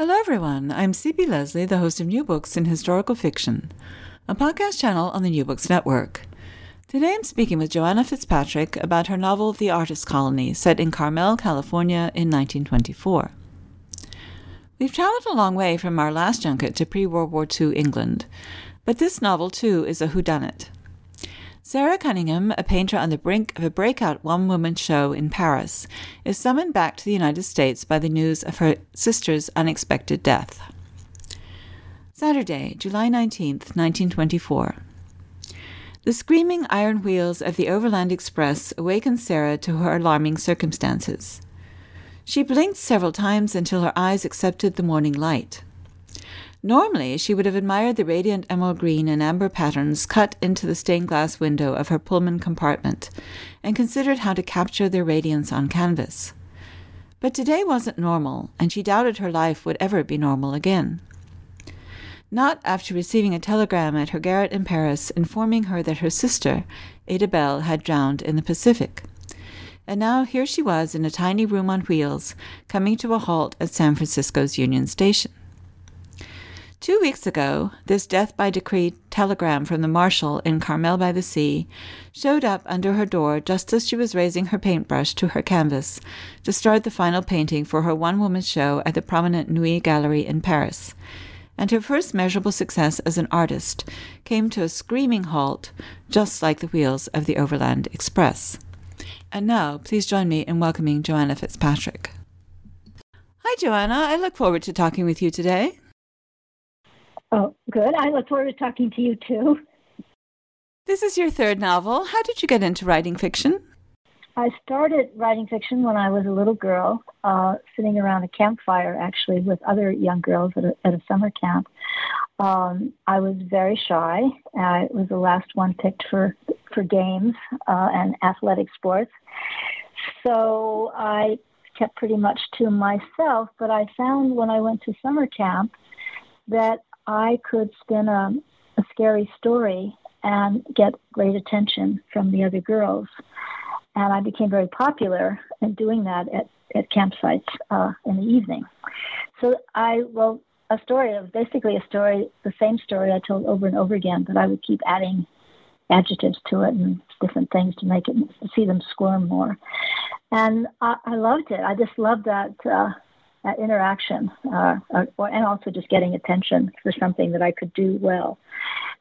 Hello, everyone. I'm C.P. Lesley, the host of New Books in Historical Fiction, a podcast channel on the New Books Network. Today I'm speaking with Joanna Fitzpatrick about her novel The Artist Colony, set in Carmel, California in 1924. We've traveled a long way from our last junket to pre World War II England, but this novel, too, is a whodunit. Sarah Cunningham, a painter on the brink of a breakout one woman show in Paris, is summoned back to the United States by the news of her sister's unexpected death. Saturday, July 19th, 1924. The screaming iron wheels of the Overland Express awakened Sarah to her alarming circumstances. She blinked several times until her eyes accepted the morning light. Normally, she would have admired the radiant emerald green and amber patterns cut into the stained glass window of her Pullman compartment and considered how to capture their radiance on canvas. But today wasn't normal, and she doubted her life would ever be normal again. Not after receiving a telegram at her garret in Paris informing her that her sister, Ada Bell, had drowned in the Pacific. And now here she was in a tiny room on wheels, coming to a halt at San Francisco's Union Station. Two weeks ago, this death by decree telegram from the marshal in Carmel by the Sea showed up under her door just as she was raising her paintbrush to her canvas to start the final painting for her one woman show at the prominent Nuit Gallery in Paris. And her first measurable success as an artist came to a screaming halt, just like the wheels of the Overland Express. And now, please join me in welcoming Joanna Fitzpatrick. Hi, Joanna. I look forward to talking with you today. Oh, good. I look forward to talking to you too. This is your third novel. How did you get into writing fiction? I started writing fiction when I was a little girl, uh, sitting around a campfire actually with other young girls at a, at a summer camp. Um, I was very shy. I was the last one picked for for games uh, and athletic sports. So I kept pretty much to myself. But I found when I went to summer camp that I could spin a, a scary story and get great attention from the other girls. And I became very popular in doing that at, at campsites uh, in the evening. So I wrote a story. of basically a story, the same story I told over and over again, but I would keep adding adjectives to it and different things to make it to see them squirm more. And I, I loved it. I just loved that uh, that interaction, uh, or, and also just getting attention for something that I could do well.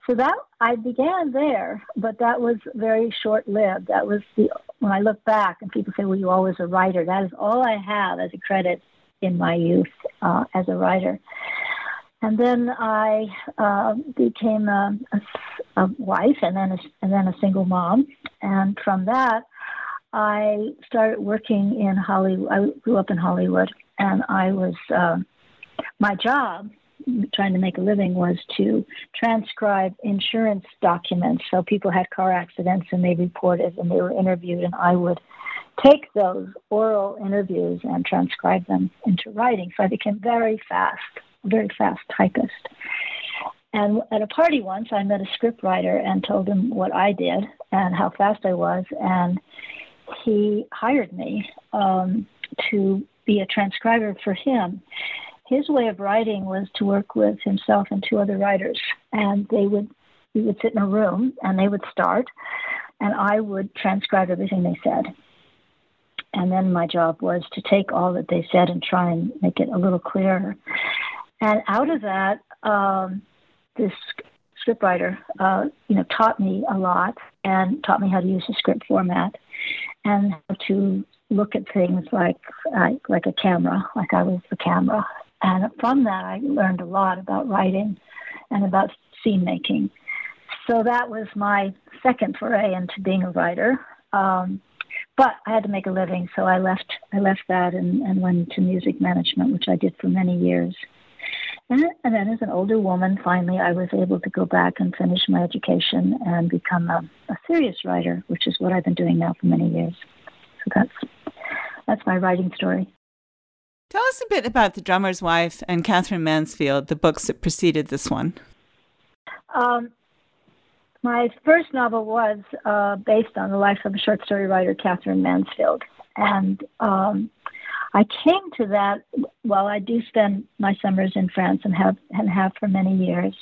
So that I began there, but that was very short-lived. That was the when I look back and people say, "Well, you're always a writer." That is all I have as a credit in my youth uh, as a writer. And then I uh, became a, a, a wife, and then a, and then a single mom. And from that, I started working in Hollywood. I grew up in Hollywood, and I was uh, my job trying to make a living was to transcribe insurance documents. So people had car accidents and they reported and they were interviewed, and I would take those oral interviews and transcribe them into writing. So I became very fast, very fast typist. And at a party once, I met a scriptwriter and told him what I did and how fast I was, and he hired me um, to be a transcriber for him. His way of writing was to work with himself and two other writers, and they would we would sit in a room and they would start, and I would transcribe everything they said. And then my job was to take all that they said and try and make it a little clearer. And out of that, um, this scriptwriter, uh, you know, taught me a lot and taught me how to use the script format and how to look at things like like, like a camera, like I was the camera. And from that, I learned a lot about writing and about scene making. So that was my second foray into being a writer. Um, but I had to make a living, so I left. I left that and, and went to music management, which I did for many years. And, and then, as an older woman, finally, I was able to go back and finish my education and become a, a serious writer, which is what I've been doing now for many years. So that's that's my writing story. Tell us a bit about The Drummer's Wife and Katherine Mansfield, the books that preceded this one. Um, my first novel was uh, based on the life of a short story writer, Katherine Mansfield. And um, I came to that, well, I do spend my summers in France and have, and have for many years.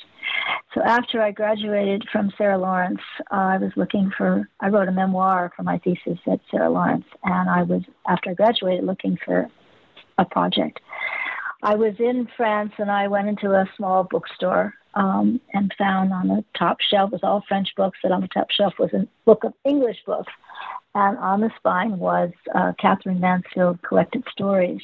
So after I graduated from Sarah Lawrence, uh, I was looking for, I wrote a memoir for my thesis at Sarah Lawrence. And I was, after I graduated, looking for a project. I was in France and I went into a small bookstore um, and found on the top shelf was all French books, and on the top shelf was a book of English books. And on the spine was uh, Katherine Mansfield collected stories,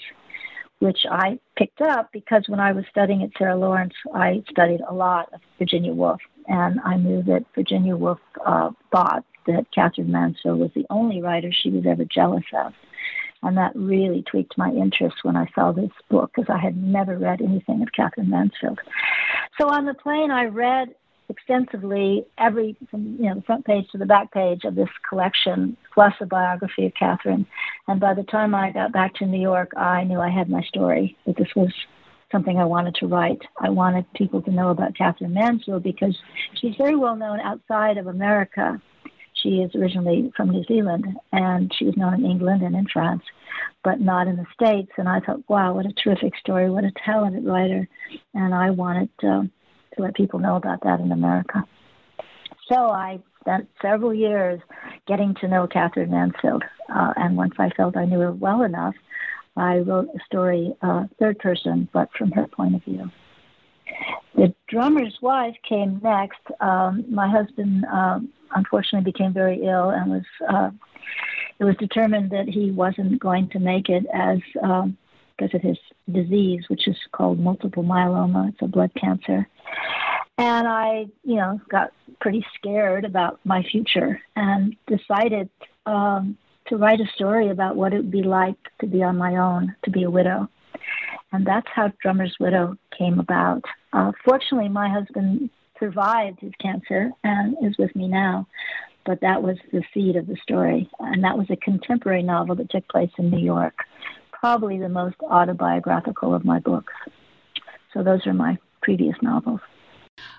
which I picked up because when I was studying at Sarah Lawrence, I studied a lot of Virginia Woolf. And I knew that Virginia Woolf uh, thought that Katherine Mansfield was the only writer she was ever jealous of. And that really tweaked my interest when I saw this book because I had never read anything of Katherine Mansfield. So on the plane, I read extensively every from you know the front page to the back page of this collection plus a biography of Katherine. and by the time I got back to New York I knew I had my story that this was something I wanted to write I wanted people to know about Katherine Mansfield because she's very well known outside of America she is originally from New Zealand, and she was known in England and in France, but not in the States. And I thought, wow, what a terrific story! What a talented writer! And I wanted to, to let people know about that in America. So I spent several years getting to know Katherine Mansfield, uh, and once I felt I knew her well enough, I wrote a story, uh, third person, but from her point of view. The drummer's wife came next. Um, my husband um, unfortunately became very ill and was. Uh, it was determined that he wasn't going to make it as um, because of his disease, which is called multiple myeloma. It's a blood cancer. And I, you know, got pretty scared about my future and decided um, to write a story about what it would be like to be on my own, to be a widow. And that's how Drummer's Widow came about. Uh, fortunately, my husband survived his cancer and is with me now. But that was the seed of the story. And that was a contemporary novel that took place in New York, probably the most autobiographical of my books. So those are my previous novels.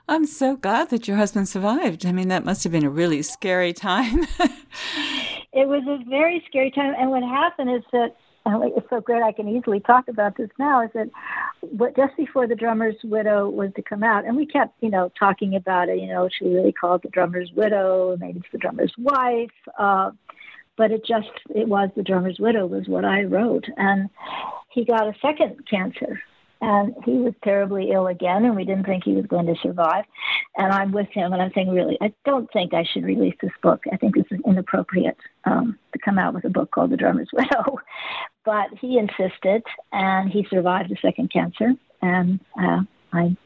I'm so glad that your husband survived. I mean, that must have been a really scary time. it was a very scary time. And what happened is that it's so great I can easily talk about this now, is that what, just before the drummer's widow was to come out, and we kept, you know, talking about it, you know, should we really call it the drummer's widow? Maybe it's the drummer's wife. Uh, but it just, it was the drummer's widow was what I wrote. And he got a second cancer and he was terribly ill again, and we didn't think he was going to survive. And I'm with him, and I'm saying, really, I don't think I should release this book. I think this is inappropriate um, to come out with a book called The Drummer's Widow. but he insisted, and he survived the second cancer, and uh, I,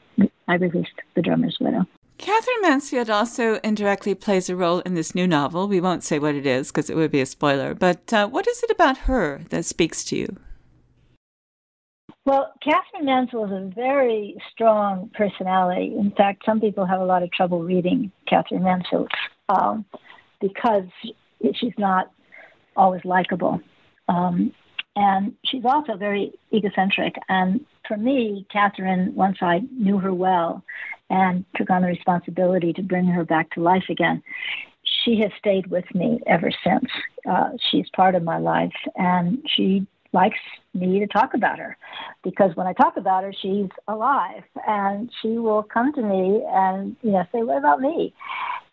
I released The Drummer's Widow. Katherine Mansfield also indirectly plays a role in this new novel. We won't say what it is because it would be a spoiler, but uh, what is it about her that speaks to you? Well, Katherine Mansfield is a very strong personality. In fact, some people have a lot of trouble reading Katherine Mansfield um, because she's not always likable. Um, and she's also very egocentric. And for me, Katherine, once I knew her well and took on the responsibility to bring her back to life again, she has stayed with me ever since. Uh, she's part of my life, and she likes me to talk about her because when I talk about her, she's alive and she will come to me and you know say, "What about me?"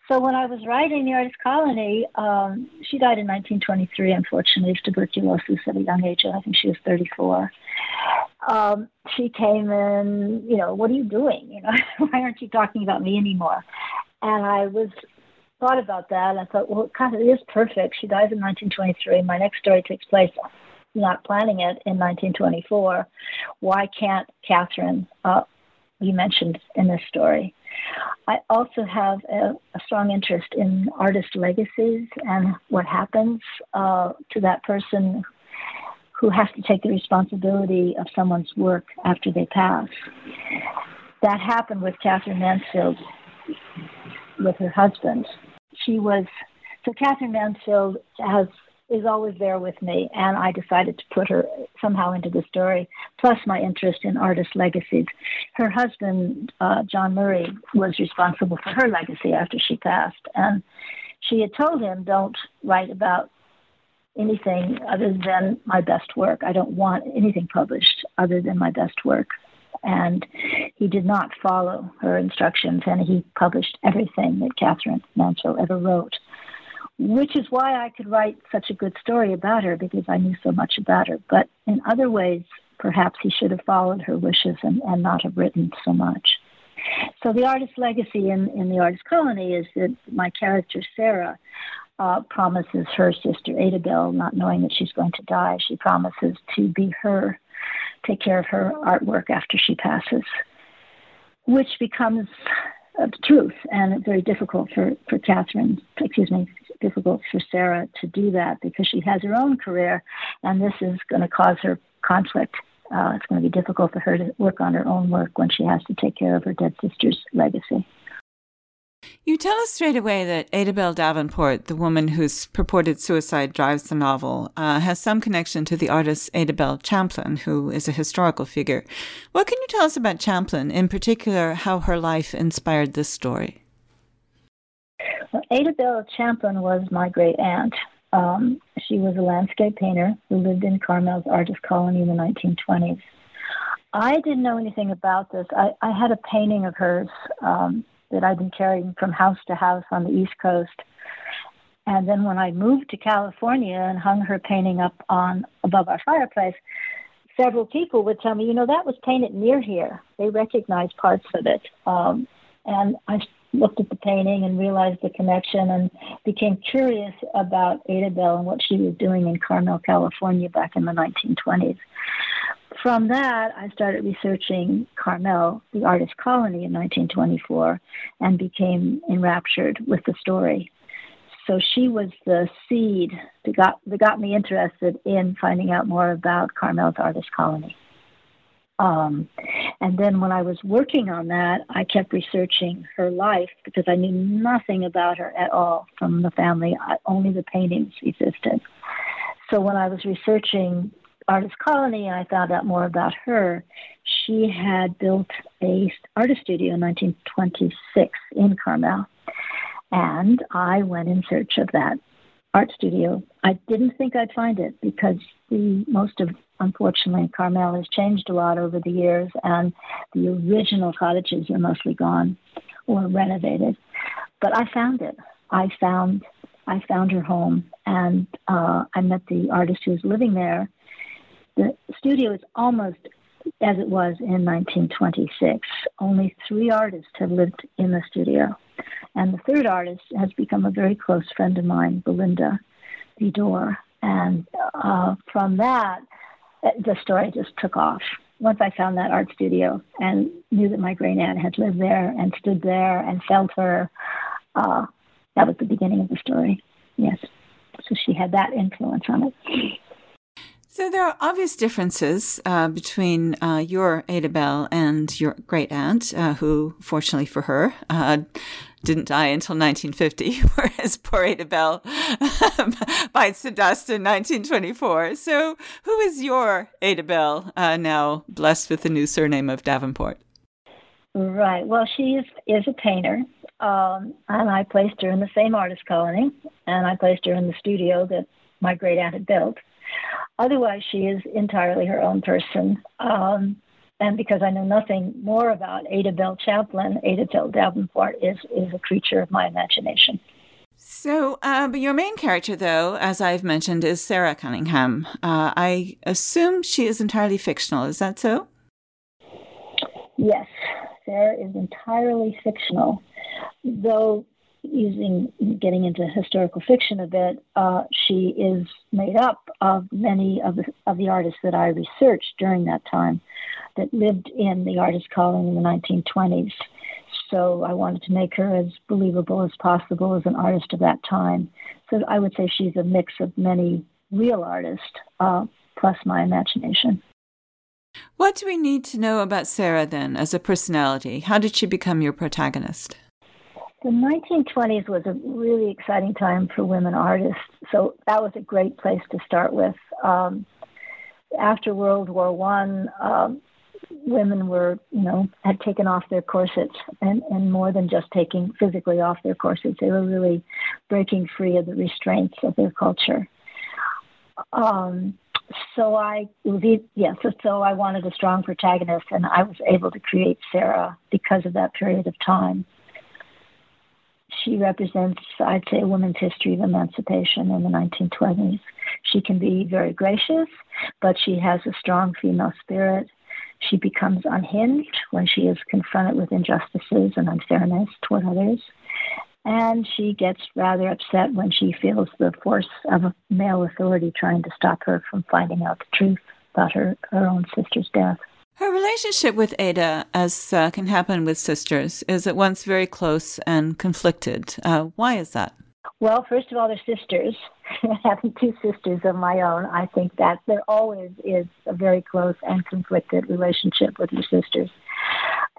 So when I was writing the artist colony, um, she died in 1923, unfortunately, of tuberculosis at a young age. I think she was 34. Um, she came in, you know, what are you doing? You know, why aren't you talking about me anymore? And I was thought about that. I thought, well, God, it is perfect. She dies in 1923. My next story takes place not planning it in 1924, why can't Katherine, uh, be mentioned in this story? I also have a, a, strong interest in artist legacies and what happens uh, to that person who has to take the responsibility of someone's work after they pass. That happened with Katherine Mansfield with her husband. She was so Katherine Mansfield has is always there with me, and I decided to put her somehow into the story, plus my interest in artist legacies. Her husband, uh, John Murry, was responsible for her legacy after she passed, and she had told him, Don't write about anything other than my best work. I don't want anything published other than my best work. And he did not follow her instructions, and he published everything that Katherine Mansfield ever wrote which is why I could write such a good story about her because I knew so much about her. But in other ways, perhaps he should have followed her wishes and, and not have written so much. So the artist's legacy in, in the artist colony is that my character Sarah uh, promises her sister Adabel, not knowing that she's going to die, she promises to be her, take care of her artwork after she passes, which becomes uh, the truth, and very difficult for for Katherine, excuse me, difficult for Sarah to do that because she has her own career, and this is going to cause her conflict. Uh, it's going to be difficult for her to work on her own work when she has to take care of her dead sister's legacy. You tell us straight away that Adabel Davenport, the woman whose purported suicide drives the novel, uh, has some connection to the artist Adabel Champlin, who is a historical figure. What can you tell us about Champlin, in particular, how her life inspired this story? Well, Adabel Champlin was my great aunt. Um, she was a landscape painter who lived in Carmel's artist colony in the 1920s. I didn't know anything about this. I, I had a painting of hers um, that I'd been carrying from house to house on the East Coast. And then when I moved to California and hung her painting up on above our fireplace, several people would tell me, you know, that was painted near here. They recognized parts of it. Um, and I looked at the painting and realized the connection and became curious about Ada Bell and what she was doing in Carmel, California back in the 1920s. From that, I started researching Carmel, the artist colony in 1924, and became enraptured with the story. So she was the seed that got, that got me interested in finding out more about Carmel's artist colony. Um, and then when I was working on that, I kept researching her life because I knew nothing about her at all from the family. I, only the paintings existed. So when I was researching Artist Colony and I found out more about her, she had built a artist studio in 1926 in Carmel. And I went in search of that art studio. I didn't think I'd find it because the most of unfortunately Carmel has changed a lot over the years and the original cottages are mostly gone or renovated. But I found it. I found I found her home and uh, I met the artist who was living there. The studio is almost as it was in 1926. Only three artists have lived in the studio. And the third artist has become a very close friend of mine, Belinda Vidor. And uh, from that, uh, the story just took off. Once I found that art studio and knew that my great aunt had lived there and stood there and felt her, uh, that was the beginning of the story. Yes. So she had that influence on it. So there are obvious differences uh, between uh, your Ada Bell and your great aunt, uh, who, fortunately for her, uh, didn't die until 1950, whereas poor Ada Bell bites the dust in 1924. So, who is your Ada Bell, uh, now blessed with the new surname of Davenport? Right. Well, she is, is a painter, um, and I placed her in the same artist colony, and I placed her in the studio that my great aunt had built. Otherwise, she is entirely her own person. Um, and because I know nothing more about Ada Belle Champlin, Ada Bell Davenport is, is a creature of my imagination. So, uh, but your main character, though, as I've mentioned, is Sarah Cunningham. Uh, I assume she is entirely fictional. Is that so? Yes, Sarah is entirely fictional, though using getting into historical fiction a bit, uh, she is made up of many of the, of the artists that I researched during that time that lived in the artist colony in the 1920s. So I wanted to make her as believable as possible as an artist of that time. So I would say she's a mix of many real artists uh, plus my imagination. What do we need to know about Sarah then as a personality? How did she become your protagonist? The 1920s was a really exciting time for women artists, so that was a great place to start with. Um, after World War One, um, women were, you know, had taken off their corsets, and, and more than just taking physically off their corsets, they were really breaking free of the restraints of their culture. Um, so I yes, yeah, so, so I wanted a strong protagonist, and I was able to create Sarah because of that period of time she represents, I'd say, a woman's history of emancipation in the 1920s. She can be very gracious, but she has a strong female spirit. She becomes unhinged when she is confronted with injustices and unfairness toward others. And she gets rather upset when she feels the force of a male authority trying to stop her from finding out the truth about her, her own sister's death. Her relationship with Ada, as uh, can happen with sisters, is at once very close and conflicted. Uh, why is that? Well, first of all, they're sisters. Having two sisters of my own, I think that there always is a very close and conflicted relationship with your sisters.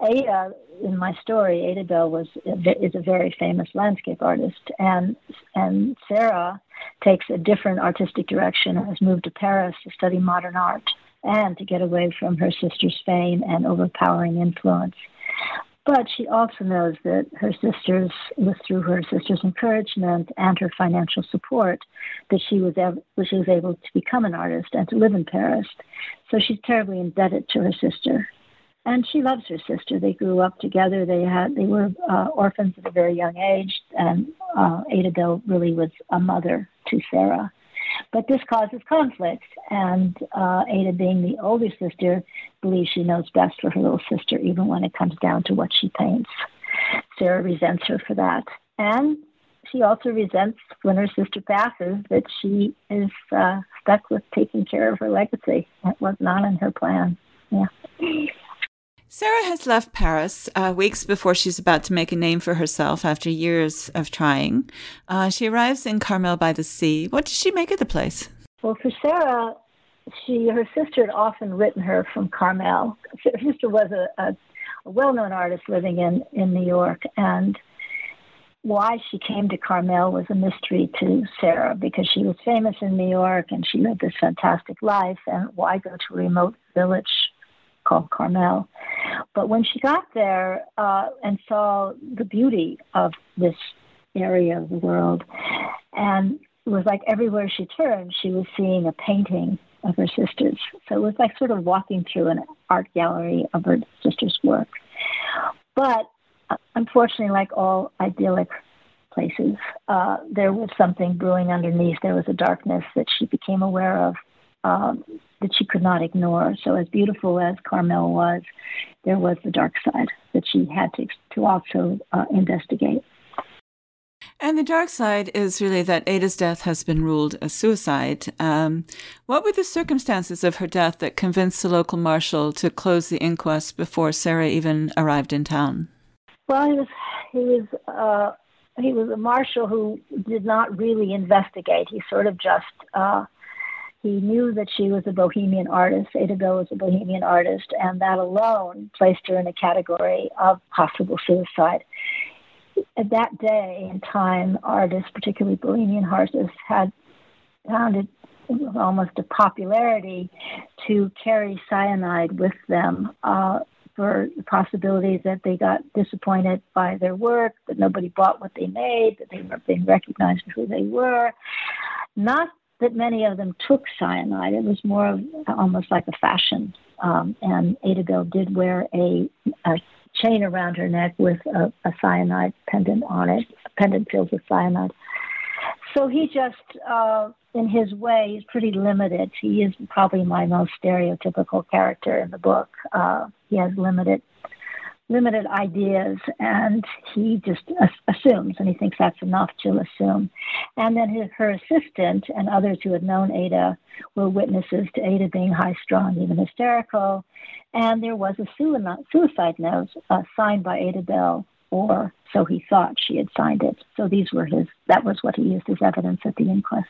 Ada, in my story, Ada Bell was is a very famous landscape artist, and and Sarah takes a different artistic direction and has moved to Paris to study modern art and to get away from her sister's fame and overpowering influence. But she also knows that her sisters, was through her sister's encouragement and her financial support, that she was, ev- she was able to become an artist and to live in Paris. So she's terribly indebted to her sister, and she loves her sister. They grew up together. They had they were uh, orphans at a very young age, and uh, Ada Bell really was a mother to Sarah. But this causes conflict, and uh, Ada, being the older sister, believes she knows best for her little sister, even when it comes down to what she paints. Sarah resents her for that. And she also resents when her sister passes that she is uh, stuck with taking care of her legacy. That was not in her plan. Yeah. Sarah has left Paris uh, weeks before she's about to make a name for herself after years of trying. Uh, she arrives in Carmel by the Sea. What does she make of the place? Well, for Sarah, she her sister had often written her from Carmel. Her sister was a, a, a well-known artist living in in New York, and why she came to Carmel was a mystery to Sarah because she was famous in New York and she lived this fantastic life. And why go to a remote village called Carmel. But when she got there uh, and saw the beauty of this area of the world, and it was like everywhere she turned, she was seeing a painting of her sister's. So it was like sort of walking through an art gallery of her sister's work. But uh, unfortunately, like all idyllic places, uh, there was something brewing underneath. There was a darkness that she became aware of um, that she could not ignore. So, as beautiful as Carmel was, there was the dark side that she had to, to also uh, investigate. And the dark side is really that Ada's death has been ruled a suicide. Um, what were the circumstances of her death that convinced the local marshal to close the inquest before Sarah even arrived in town? Well, he was he was uh, he was a marshal who did not really investigate. He sort of just uh, he knew that she was a bohemian artist. Ada Bell was a bohemian artist, and that alone placed her in a category of possible suicide. At that day and time, artists, particularly bohemian artists, had found it almost a popularity to carry cyanide with them uh, for the possibility that they got disappointed by their work, that nobody bought what they made, that they weren't being recognized for who they were. Not that many of them took cyanide. It was more of almost like a fashion. Um, and Ada Bell did wear a, a chain around her neck with a, a cyanide pendant on it, a pendant filled with cyanide. So he just, uh, in his way, he's pretty limited. He is probably my most stereotypical character in the book. Uh, he has limited limited ideas and he just assumes and he thinks that's enough to assume. And then his, her assistant and others who had known ada were witnesses to ada being high strung even hysterical. And there was a suicide note uh, signed by ada Bell, or so he thought she had signed it. So these were his that was what he used as evidence at the inquest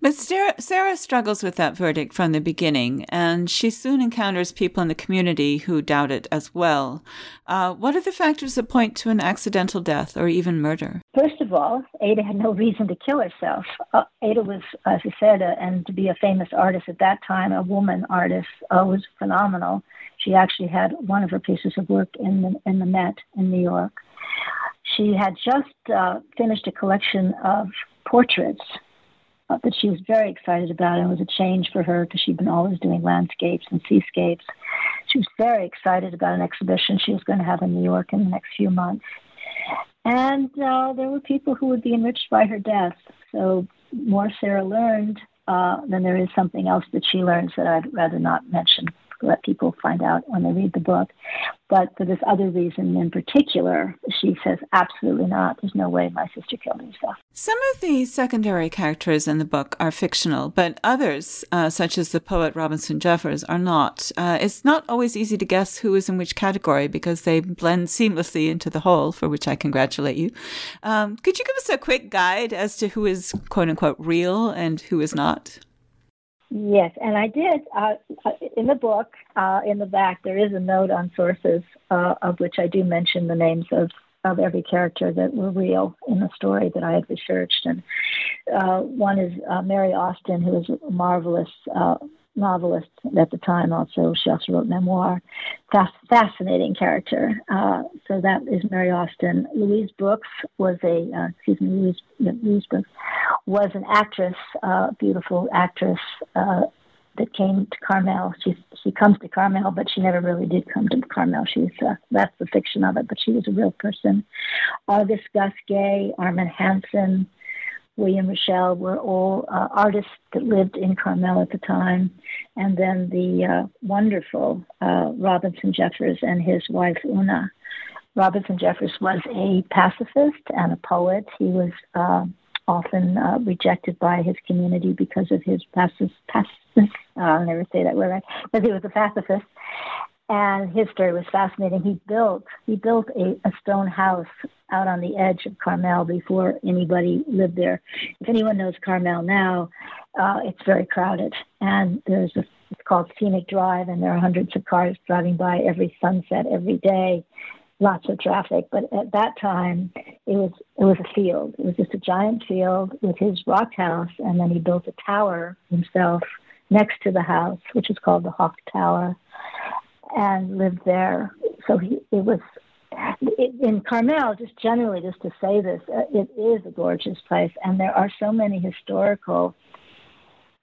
but Sarah, Sarah, struggles with that verdict from the beginning, and she soon encounters people in the community who doubt it as well. Uh, what are the factors that point to an accidental death or even murder? First of all, Ada had no reason to kill herself. Uh, Ada was, as I said, uh, and to be a famous artist at that time, a woman artist, uh, was phenomenal. She actually had one of her pieces of work in the, in the Met in New York. She had just uh, finished a collection of portraits that she was very excited about. And it was a change for her because she'd been always doing landscapes and seascapes. She was very excited about an exhibition she was going to have in New York in the next few months. And uh, there were people who would be enriched by her death. So more Sarah learned, uh, then there is something else that she learns that I'd rather not mention let people find out when they read the book. But for this other reason in particular, she says, absolutely not. There's no way my sister killed herself. Some of the secondary characters in the book are fictional, but others, uh, such as the poet Robinson Jeffers, are not. Uh, it's not always easy to guess who is in which category because they blend seamlessly into the whole, for which I congratulate you. Um, could you give us a quick guide as to who is quote unquote real and who is not? Yes, and I did. Uh, uh, in the book, uh, in the back, there is a note on sources uh, of which I do mention the names of, of every character that were real in the story that I had researched. And uh, one is uh, Mary Austin, who is a marvelous novelist at the time. Also, she also wrote memoir. Fas- fascinating character. Uh, so that is Mary Austin. Louise Brooks was a uh, excuse me, Louise, Louise Brooks was an actress, uh, beautiful actress. Uh, that came to Carmel. She she comes to Carmel, but she never really did come to Carmel. She's uh, that's the fiction of it, but she was a real person. August Gus Gay, Armin Hansen, William Ritschel were all uh, artists that lived in Carmel at the time. And then the uh, wonderful uh, Robinson Jeffers and his wife Una. Robinson Jeffers was a pacifist and a poet. He was uh, often uh, rejected by his community because of his pacifist. I'll never say that word right, because he was a pacifist and his story was fascinating. He built he built a, a stone house out on the edge of Carmel before anybody lived there. If anyone knows Carmel now, uh, it's very crowded, and there's a it's called Scenic Drive, and there are hundreds of cars driving by every sunset every day. Lots of traffic, but at that time it was it was a field. It was just a giant field with his rock house, and then he built a tower himself next to the house, which is called the Hawk Tower and lived there. So he, it was in Carmel, just generally, just to say this, uh, it is a gorgeous place, and there are so many historical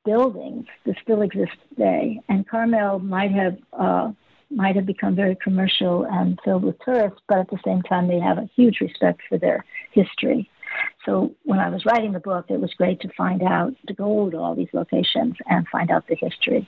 buildings that still exist today. And Carmel might have uh, might have become very commercial and filled with tourists, but at the same time, they have a huge respect for their history. So when I was writing the book, it was great to find out to go to all these locations and find out the history.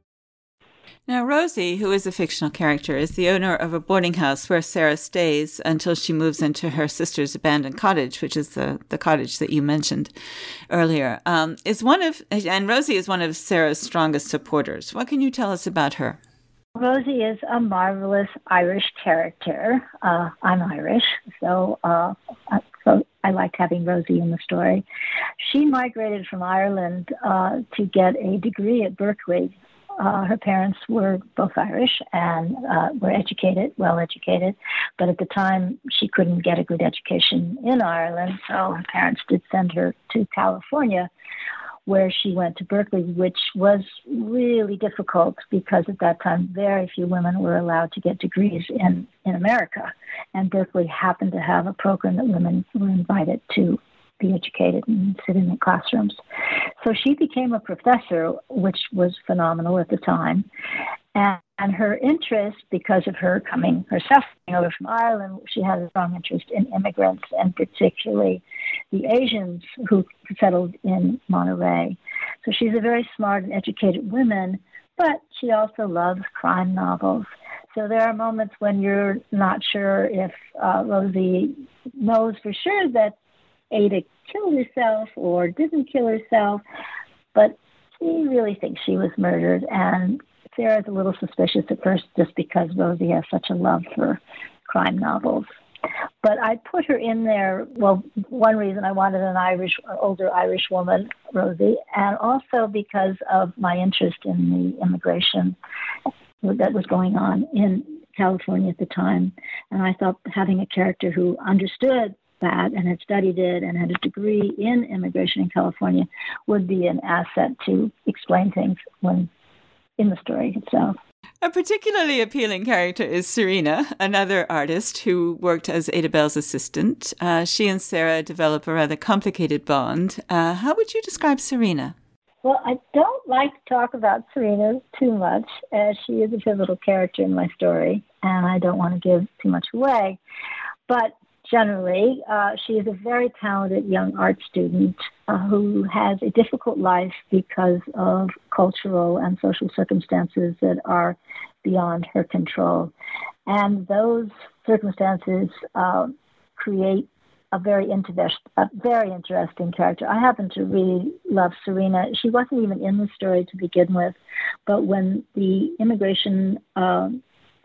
Now, Rosie, who is a fictional character, is the owner of a boarding house where Sarah stays until she moves into her sister's abandoned cottage, which is the, the cottage that you mentioned earlier. Um, is one of and Rosie is one of Sarah's strongest supporters. What can you tell us about her? Rosie is a marvelous Irish character. Uh, I'm Irish, so uh, so I liked having Rosie in the story. She migrated from Ireland uh, to get a degree at Berkeley uh, her parents were both Irish and uh, were educated, well educated, but at the time she couldn't get a good education in Ireland, so her parents did send her to California, where she went to Berkeley, which was really difficult because at that time very few women were allowed to get degrees in, in America. And Berkeley happened to have a program that women were invited to be educated and sit in the classrooms. So she became a professor, which was phenomenal at the time. And, and her interest, because of her coming herself over from Ireland, she had a strong interest in immigrants and particularly the Asians who settled in Monterey. So she's a very smart and educated woman, but she also loves crime novels. So there are moments when you're not sure if uh, Rosie knows for sure that Ada killed herself or didn't kill herself, but she really thinks she was murdered. And Sarah's a little suspicious at first just because Rosie has such a love for crime novels. But I put her in there. Well, one reason I wanted an Irish, older Irish woman, Rosie, and also because of my interest in the immigration that was going on in California at the time. And I thought having a character who understood that and had studied it and had a degree in immigration in California would be an asset to explain things when in the story itself. A particularly appealing character is Serena, another artist who worked as Ada Bell's assistant. Uh, she and Sarah develop a rather complicated bond. Uh, how would you describe Serena? Well, I don't like to talk about Serena too much, as she is a pivotal character in my story, and I don't want to give too much away. But generally. Uh, she is a very talented young art student uh, who has a difficult life because of cultural and social circumstances that are beyond her control. And those circumstances uh, create a very a very interesting character. I happen to really love Serena. She wasn't even in the story to begin with, but when the immigration uh,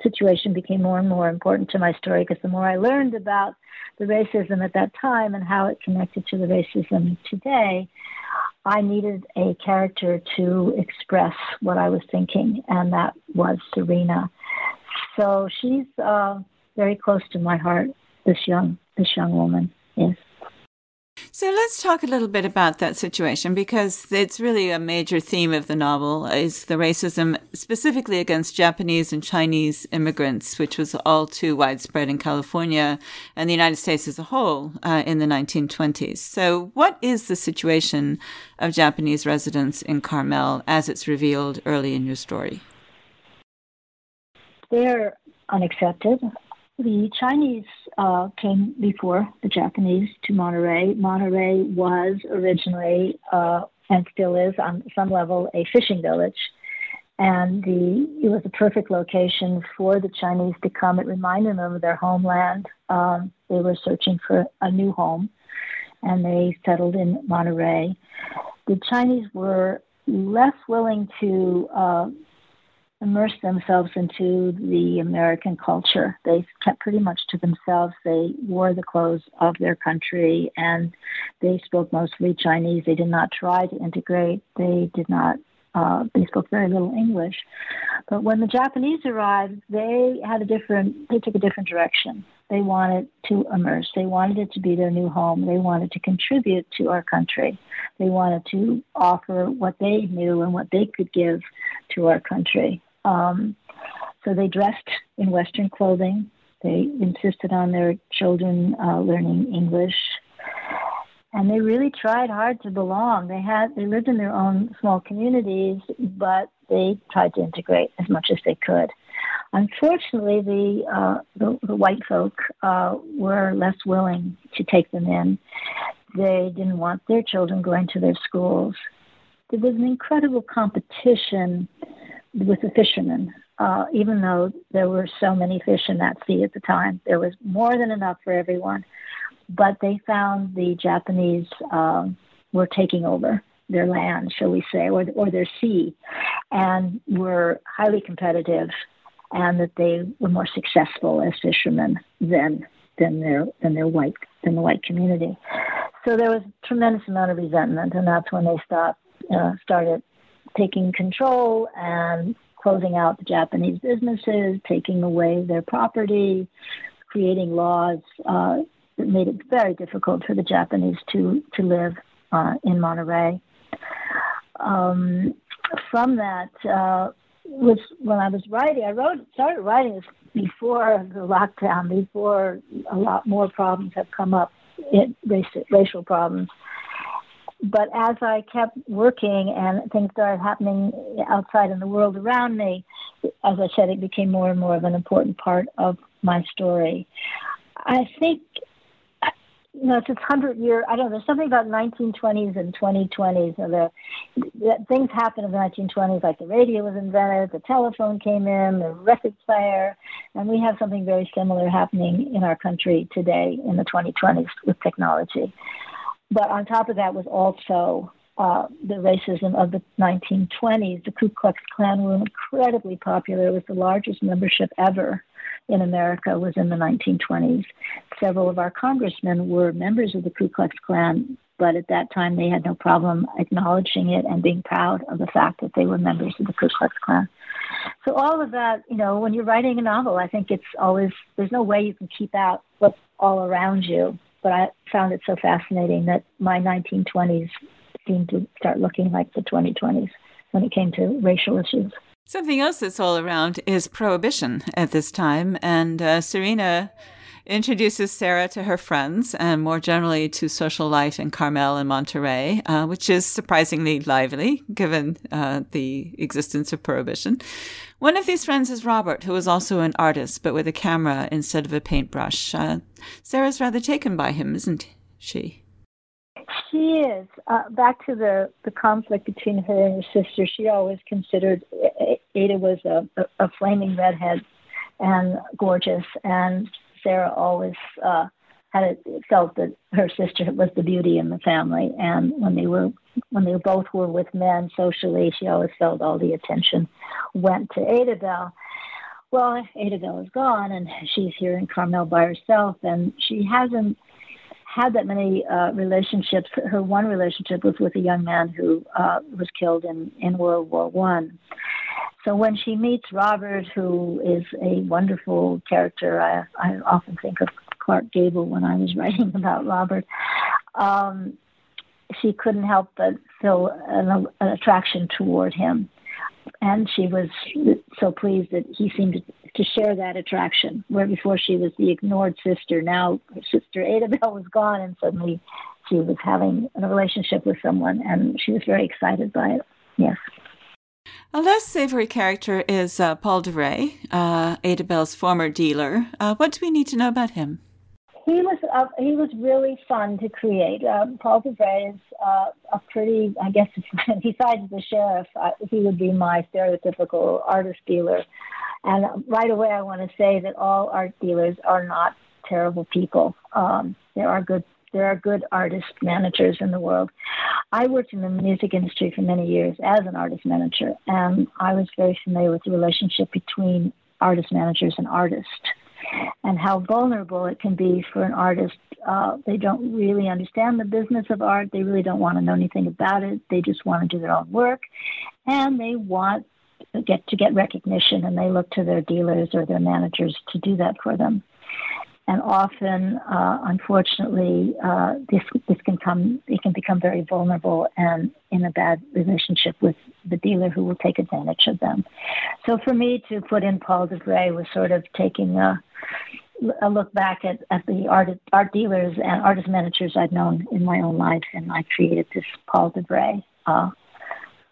situation became more and more important to my story because the more I learned about the racism at that time and how it connected to the racism today, I needed a character to express what I was thinking, and that was Serena. So she's uh, very close to my heart. This young, this young woman is. So let's talk a little bit about that situation because it's really a major theme of the novel is the racism specifically against Japanese and Chinese immigrants, which was all too widespread in California and the United States as a whole uh, in the 1920s. So what is the situation of Japanese residents in Carmel as it's revealed early in your story? They're unaccepted the Chinese uh, came before the Japanese to Monterey. Monterey was originally uh, and still is on some level a fishing village. And the, it was a perfect location for the Chinese to come. It reminded them of their homeland. Um, they were searching for a new home, and they settled in Monterey. The Chinese were less willing to uh, immerse themselves into the American culture. They kept pretty much to themselves. They wore the clothes of their country and they spoke mostly Chinese. They did not try to integrate. They did not. Uh, they spoke very little English, but when the Japanese arrived, they had a different. They took a different direction. They wanted to immerse. They wanted it to be their new home. They wanted to contribute to our country. They wanted to offer what they knew and what they could give to our country. Um, so they dressed in Western clothing. They insisted on their children uh, learning English, and they really tried hard to belong. They had they lived in their own small communities, but they tried to integrate as much as they could. Unfortunately, the uh, the, the, white folk uh, were less willing to take them in. They didn't want their children going to their schools. There was an incredible competition with the fishermen. Uh, even though there were so many fish in that sea at the time, there was more than enough for everyone. But they found the Japanese um, were taking over their land, shall we say, or, or their sea, and were highly competitive, and that they were more successful as fishermen than than their than their white than the white community. So there was a tremendous amount of resentment, and that's when they stopped uh, started taking control and closing out the Japanese businesses, taking away their property, creating laws uh, that made it very difficult for the Japanese to to live uh, in Monterey. Um, from that uh, was when I was writing. I wrote started writing this before the lockdown, before a lot more problems have come up, it, racial, racial problems but as I kept working and things started happening outside in the world around me, as I said, it became more and more of an important part of my story. I think, you know, it's this hundred year. I don't know. There's something about 1920s and 2020s. You know, the, the things happened in the 1920s, like the radio was invented, the telephone came in, the record player, and we have something very similar happening in our country today in the 2020s with technology. But on top of that was also uh, the racism of the 1920s. The Ku Klux Klan were incredibly popular. It was the largest membership ever in America was in the 1920s. Several of our congressmen were members of the Ku Klux Klan, but at that time they had no problem acknowledging it and being proud of the fact that they were members of the Ku Klux Klan. So all of that, you know, when you're writing a novel, I think it's always there's no way you can keep out what's all around you but I found it so fascinating that my 1920s seemed to start looking like the 2020s when it came to racial issues. Something else that's all around is prohibition at this time. And uh, Serena introduces Sarah to her friends and more generally to social life in Carmel and Monterey, uh, which is surprisingly lively given uh, the existence of prohibition. One of these friends is Robert, who is also an artist, but with a camera instead of a paintbrush. Uh, Sarah's rather taken by him, isn't she? She is. Uh, back to the, the conflict between her and her sister, she always considered Ada was a, a, a flaming redhead and gorgeous, and Sarah always uh, had it, felt that her sister was the beauty in the family, and when they were when they both were with men socially, she always felt all the attention went to Ada Belle. Well, Ada Belle is gone, and she's here in Carmel by herself, and she hasn't had that many uh, relationships. Her one relationship was with a young man who uh, was killed in in World War One. So when she meets Robert, who is a wonderful character, I, I often think of Clark Gable when I was writing about Robert. Um, she couldn't help but feel an, an attraction toward him. And she was so pleased that he seemed to, to share that attraction. Where before she was the ignored sister, now her sister Ada Belle was gone, and suddenly she was having a relationship with someone, and she was very excited by it. Yes. A less savory character is uh, Paul DeRay, uh, Ada Belle's former dealer. Uh, what do we need to know about him? He was uh, he was really fun to create. Uh, Paul DeRay is uh, a pretty, I guess, besides the sheriff, he would be my stereotypical artist dealer. And right away, I want to say that all art dealers are not terrible people. Um, there are good there are good artist managers in the world. I worked in the music industry for many years as an artist manager, and I was very familiar with the relationship between artist managers and artists and how vulnerable it can be for an artist. Uh, they don't really understand the business of art. They really don't want to know anything about it. They just want to do their own work, and they want to get to get recognition. And they look to their dealers or their managers to do that for them and often, uh, unfortunately, uh, this this can come it can become very vulnerable and in a bad relationship with the dealer who will take advantage of them. So for me to put in Paul de Vrais was sort of taking a a look back at, at the art art dealers and artist managers I'd known in my own life, and I created this Paul de Vrais. Uh,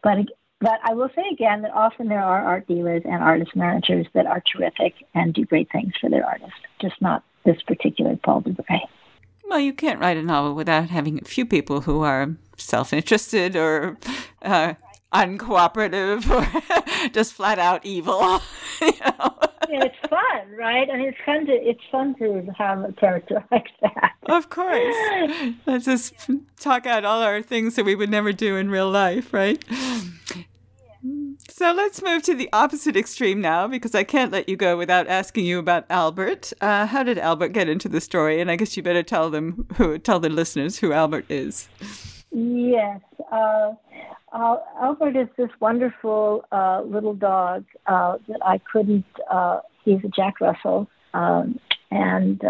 but but I will say again that often there are art dealers and artist managers that are terrific and do great things for their artists, just not this particular Paul de Vrais. Well, you can't write a novel without having a few people who are self-interested or uh, uncooperative or just flat out evil. you know? yeah, it's fun, right? I mean, it's fun to it's fun to have a character like that. Of course, let's just talk out all our things that we would never do in real life, right? So let's move to the opposite extreme now, because I can't let you go without asking you about Albert. Uh, how did Albert get into the story? And I guess you better tell them who, tell the listeners who Albert is. Yes, uh, Albert is this wonderful uh, little dog uh, that I couldn't. Uh, he's a Jack Russell, um, and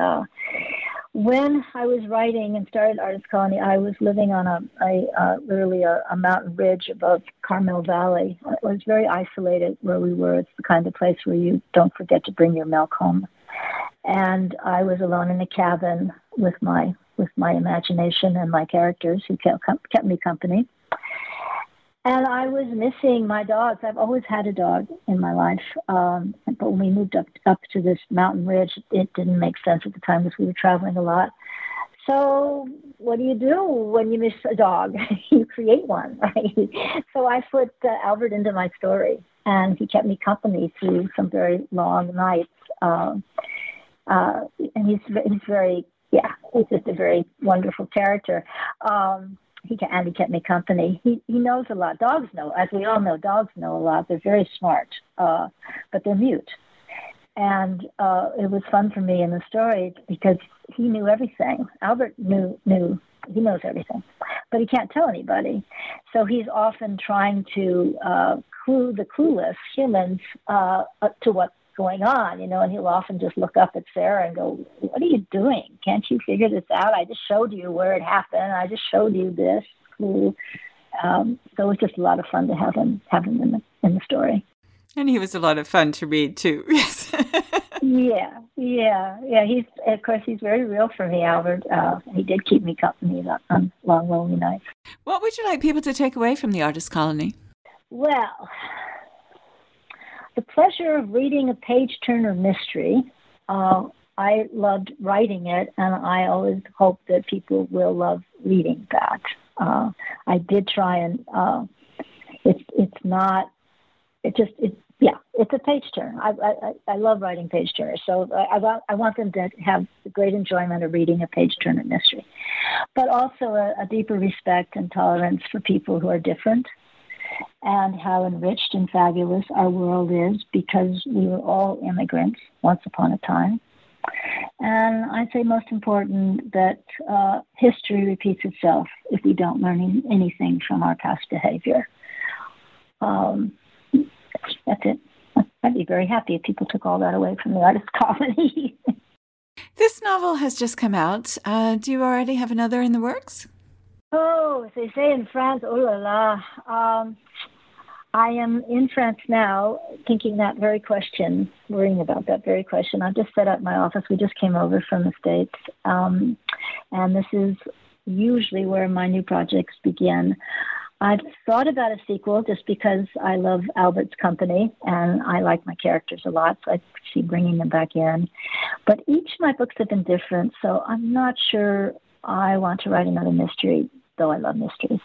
when I was writing and started Artist Colony, I was living on a, a uh, literally a, a, mountain ridge above Carmel Valley. It was very isolated where we were. It's the kind of place where you don't forget to bring your milk home. And I was alone in a cabin with my with my imagination and my characters who kept kept me company. And I was missing my dogs. I've always had a dog in my life, um, but when we moved up up to this mountain ridge, it didn't make sense at the time because we were traveling a lot. So, what do you do when you miss a dog? you create one, right? So I put uh, Albert into my story, and he kept me company through some very long nights. Uh, uh, and he's he's very yeah, he's just a very wonderful character. Um, he and he kept me company. He he knows a lot. Dogs know, as we all know, dogs know a lot. They're very smart, uh, but they're mute. And uh, it was fun for me in the story because he knew everything. Albert knew knew he knows everything, but he can't tell anybody. So he's often trying to uh, clue the clueless humans uh, to what going on, you know, and he'll often just look up at Sarah and go, What are you doing? Can't you figure this out? I just showed you where it happened. I just showed you this. Um, so it was just a lot of fun to have him have him in the in the story. And he was a lot of fun to read too. Yes. yeah, yeah, yeah. He's of course he's very real for me, Albert. Uh, he did keep me company on long, lonely nights. What would you like people to take away from the artist colony? Well, the pleasure of reading a page turner mystery. Uh, I loved writing it, and I always hope that people will love reading that. Uh, I did try and uh, it's it's not it just it yeah it's a page turner. I I, I love writing page turners, so I, I want I want them to have great enjoyment of reading a page turner mystery, but also a, a deeper respect and tolerance for people who are different and how enriched and fabulous our world is because we were all immigrants once upon a time. And I'd say most important that uh, history repeats itself if we don't learn anything from our past behavior. Um, that's it. I'd be very happy if people took all that away from the artist colony. this novel has just come out. Uh, do you already have another in the works? Oh, they say in France, oh la la. Um, I am in France now, thinking that very question, worrying about that very question. I've just set up my office. We just came over from the States. Um, and this is usually where my new projects begin. I've thought about a sequel just because I love Albert's company and I like my characters a lot, so I see bringing them back in. But each of my books have been different, so I'm not sure I want to write another mystery though I love mysteries.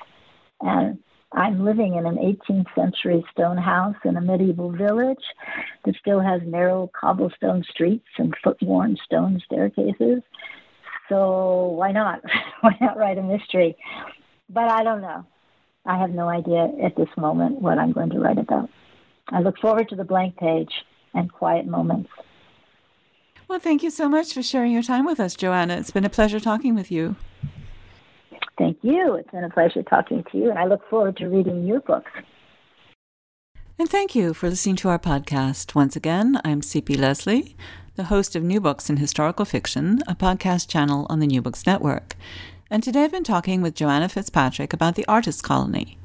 And I'm living in an 18th century stone house in a medieval village that still has narrow cobblestone streets and foot-worn stone staircases. So why not? why not write a mystery? but I don't know. I have no idea at this moment what I'm going to write about. I look forward to the blank page and quiet moments. Well, thank you so much for sharing your time with us, Joanna. It's been a pleasure talking with you. Thank you. It's been a pleasure talking to you, and I look forward to reading your books. And thank you for listening to our podcast. Once again, I'm CP Lesley, the host of New Books in Historical Fiction, a podcast channel on the New Books Network. And today I've been talking with Joanna Fitzpatrick about the Artist Colony.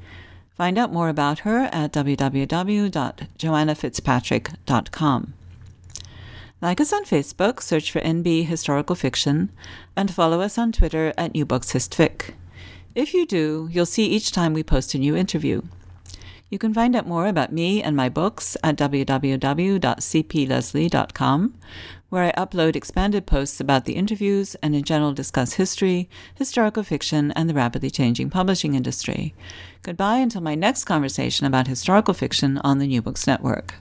Find out more about her at www.joannafitzpatrick.com. Like us on Facebook, search for NB Historical Fiction, and follow us on Twitter at New Books HistFic. If you do, you'll see each time we post a new interview. You can find out more about me and my books at www.cplesley.com, where I upload expanded posts about the interviews and in general discuss history, historical fiction, and the rapidly changing publishing industry. Goodbye until my next conversation about historical fiction on the New Books Network.